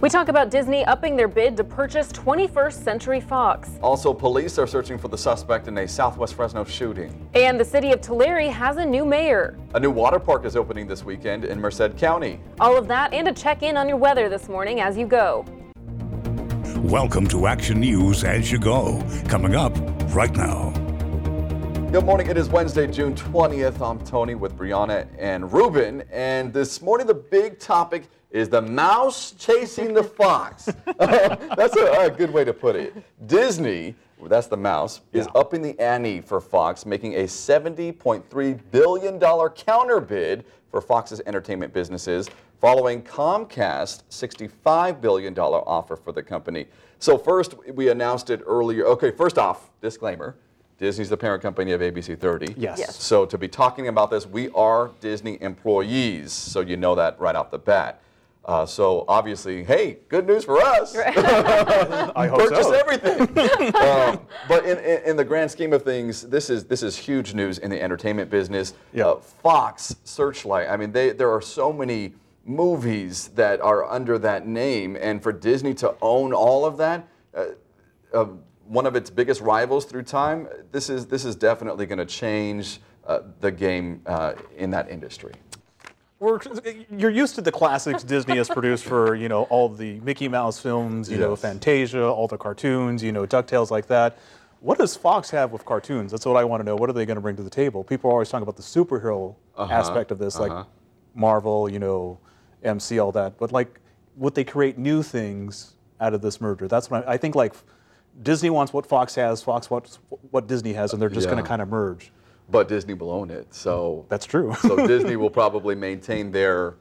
We talk about Disney upping their bid to purchase 21st Century Fox. Also, police are searching for the suspect in a Southwest Fresno shooting. And the city of Tulare has a new mayor. A new water park is opening this weekend in Merced County. All of that and a check in on your weather this morning as you go. Welcome to Action News as you go. Coming up right now. Good morning. It is Wednesday, June 20th. I'm Tony with Brianna and Ruben. And this morning, the big topic is the mouse chasing the fox. that's a, a, good way to put it. Disney, that's the mouse, is yeah. upping the ante for Fox, making a $70.3 billion counter bid for Fox's entertainment businesses, following Comcast's $65 billion offer for the company. So, first, we announced it earlier. Okay, first off, disclaimer. Disney's the parent company of ABC 30. Yes. yes. So to be talking about this, we are Disney employees, so you know that right off the bat. Uh, so obviously, hey, good news for us. I hope so. Purchase so. everything. um, but in, in, in, the grand scheme of things, this is this is huge news in the entertainment business. Yep. Uh, Fox, Searchlight. I mean, they, there are so many movies that are under that name, and for Disney to own all of that. Uh, uh one of its biggest rivals through time. This is this is definitely going to change uh, the game uh, in that industry. We're, you're used to the classics Disney has produced for you know all the Mickey Mouse films, you yes. know Fantasia, all the cartoons, you know Ducktales like that. What does Fox have with cartoons? That's what I want to know. What are they going to bring to the table? People are always talking about the superhero uh-huh, aspect of this, uh-huh. like Marvel, you know, MC, all that. But like, would they create new things out of this merger? That's what I, I think. Like Disney wants what Fox has, Fox wants what Disney has, and they're just yeah. going to kind of merge. But Disney will own it, so that's true. so Disney will probably maintain their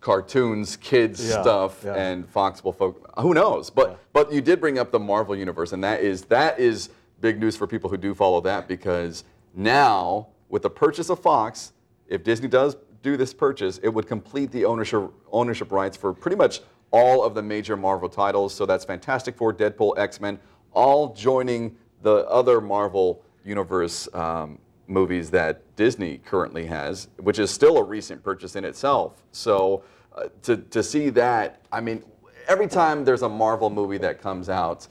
cartoons, kids yeah, stuff, yeah. and Fox will focus. Who knows? But but you did bring up the Marvel universe, and that is that is big news for people who do follow that because now with the purchase of Fox, if Disney does do this purchase, it would complete the ownership ownership rights for pretty much all of the major Marvel titles. So that's Fantastic Four, Deadpool, X Men, all joining the other Marvel Universe um, movies that Disney currently has, which is still a recent purchase in itself. So uh, to, to see that, I mean, every time there's a Marvel movie that comes out,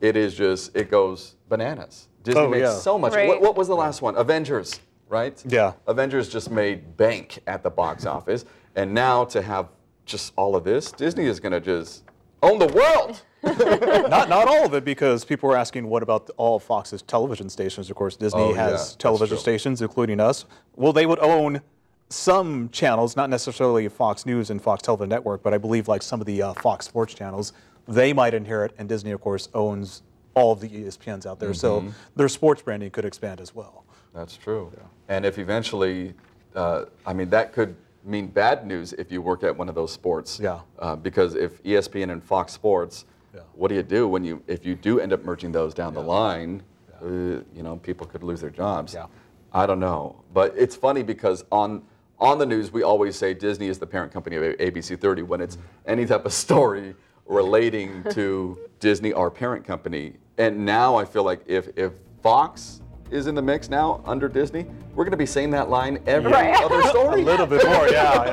it is just, it goes bananas. Disney oh, makes yeah. so much. Right. What, what was the last one? Avengers, right? Yeah. Avengers just made bank at the box office. And now to have just all of this, Disney is going to just own the world. not not all of it because people were asking what about all Fox's television stations. Of course, Disney oh, has yeah, television stations, including us. Well, they would own some channels, not necessarily Fox News and Fox Television Network, but I believe like some of the uh, Fox Sports channels, they might inherit, and Disney, of course, owns all of the ESPNs out there. Mm-hmm. So their sports branding could expand as well. That's true. Yeah. And if eventually, uh, I mean, that could mean bad news if you work at one of those sports. Yeah. Uh, because if ESPN and Fox Sports, yeah. what do you do when you if you do end up merging those down yeah. the line? Yeah. Uh, you know, people could lose their jobs. Yeah. I don't know, but it's funny because on on the news we always say Disney is the parent company of ABC 30 when it's mm-hmm. any type of story relating to Disney, our parent company. And now I feel like if if Fox is in the mix now under Disney, we're going to be saying that line every right. other story. A little bit more, yeah,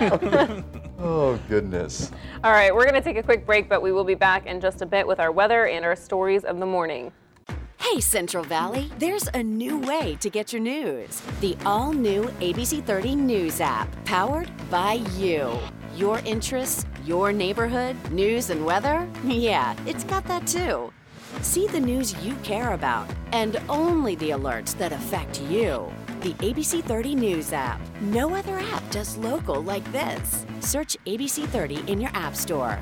yeah. oh, goodness. All right, we're going to take a quick break, but we will be back in just a bit with our weather and our stories of the morning. Hey, Central Valley, there's a new way to get your news. The all new ABC 30 News app, powered by you. Your interests, your neighborhood, news, and weather? Yeah, it's got that too. See the news you care about and only the alerts that affect you. The ABC 30 News app. No other app does local like this. Search ABC 30 in your App Store.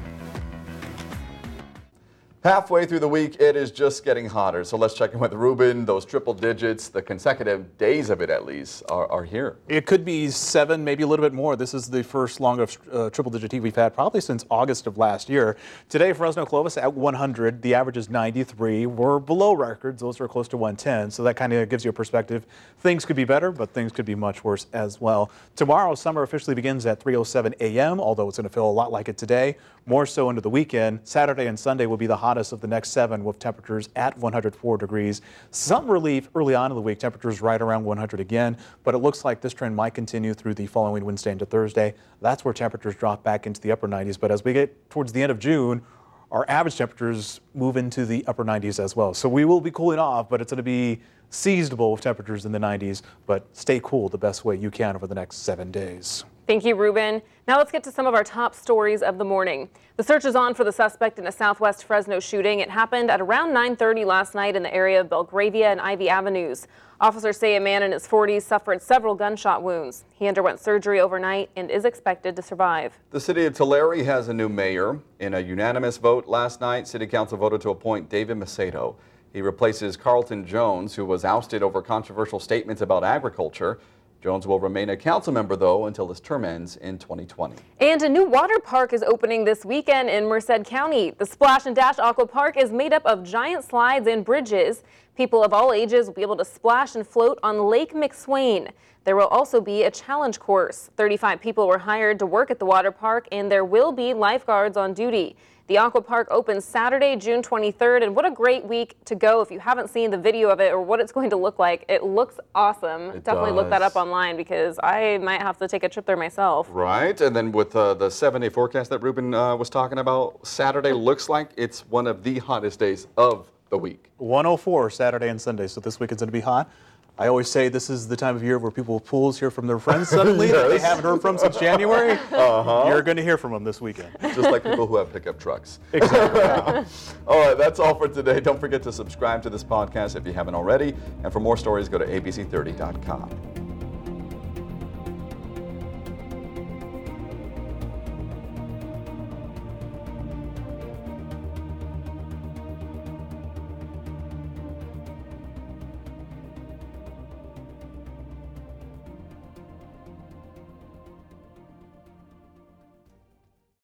Halfway through the week, it is just getting hotter. So let's check in with Ruben. Those triple digits, the consecutive days of it at least, are, are here. It could be seven, maybe a little bit more. This is the first longest uh, triple digit heat we've had probably since August of last year. Today, for Fresno Clovis at 100. The average is 93. We're below records. Those are close to 110. So that kind of gives you a perspective. Things could be better, but things could be much worse as well. Tomorrow, summer officially begins at 3.07 a.m., although it's going to feel a lot like it today. More so into the weekend. Saturday and Sunday will be the high hottest of the next seven with temperatures at 104 degrees. Some relief early on in the week, temperatures right around 100 again, but it looks like this trend might continue through the following Wednesday into Thursday. That's where temperatures drop back into the upper 90s. But as we get towards the end of June, our average temperatures move into the upper 90s as well. So we will be cooling off, but it's going to be seasonable with temperatures in the 90s. But stay cool the best way you can over the next seven days. Thank you, Ruben. Now let's get to some of our top stories of the morning. The search is on for the suspect in a southwest Fresno shooting. It happened at around 9:30 last night in the area of Belgravia and Ivy Avenues. Officers say a man in his 40s suffered several gunshot wounds. He underwent surgery overnight and is expected to survive. The city of Tulare has a new mayor. In a unanimous vote last night, city council voted to appoint David Macedo. He replaces Carlton Jones, who was ousted over controversial statements about agriculture. Jones will remain a council member, though, until his term ends in 2020. And a new water park is opening this weekend in Merced County. The Splash and Dash Aqua Park is made up of giant slides and bridges. People of all ages will be able to splash and float on Lake McSwain. There will also be a challenge course. 35 people were hired to work at the water park, and there will be lifeguards on duty. The Aqua Park opens Saturday, June 23rd, and what a great week to go if you haven't seen the video of it or what it's going to look like. It looks awesome. It Definitely does. look that up online because I might have to take a trip there myself. Right, and then with uh, the seven-day forecast that Ruben uh, was talking about, Saturday looks like it's one of the hottest days of the week. 104 Saturday and Sunday, so this weekend's going to be hot. I always say this is the time of year where people with pools hear from their friends suddenly that they haven't heard from since January. Uh-huh. You're going to hear from them this weekend. Just like people who have pickup trucks. Exactly. All right, that's all for today. Don't forget to subscribe to this podcast if you haven't already. And for more stories, go to abc30.com.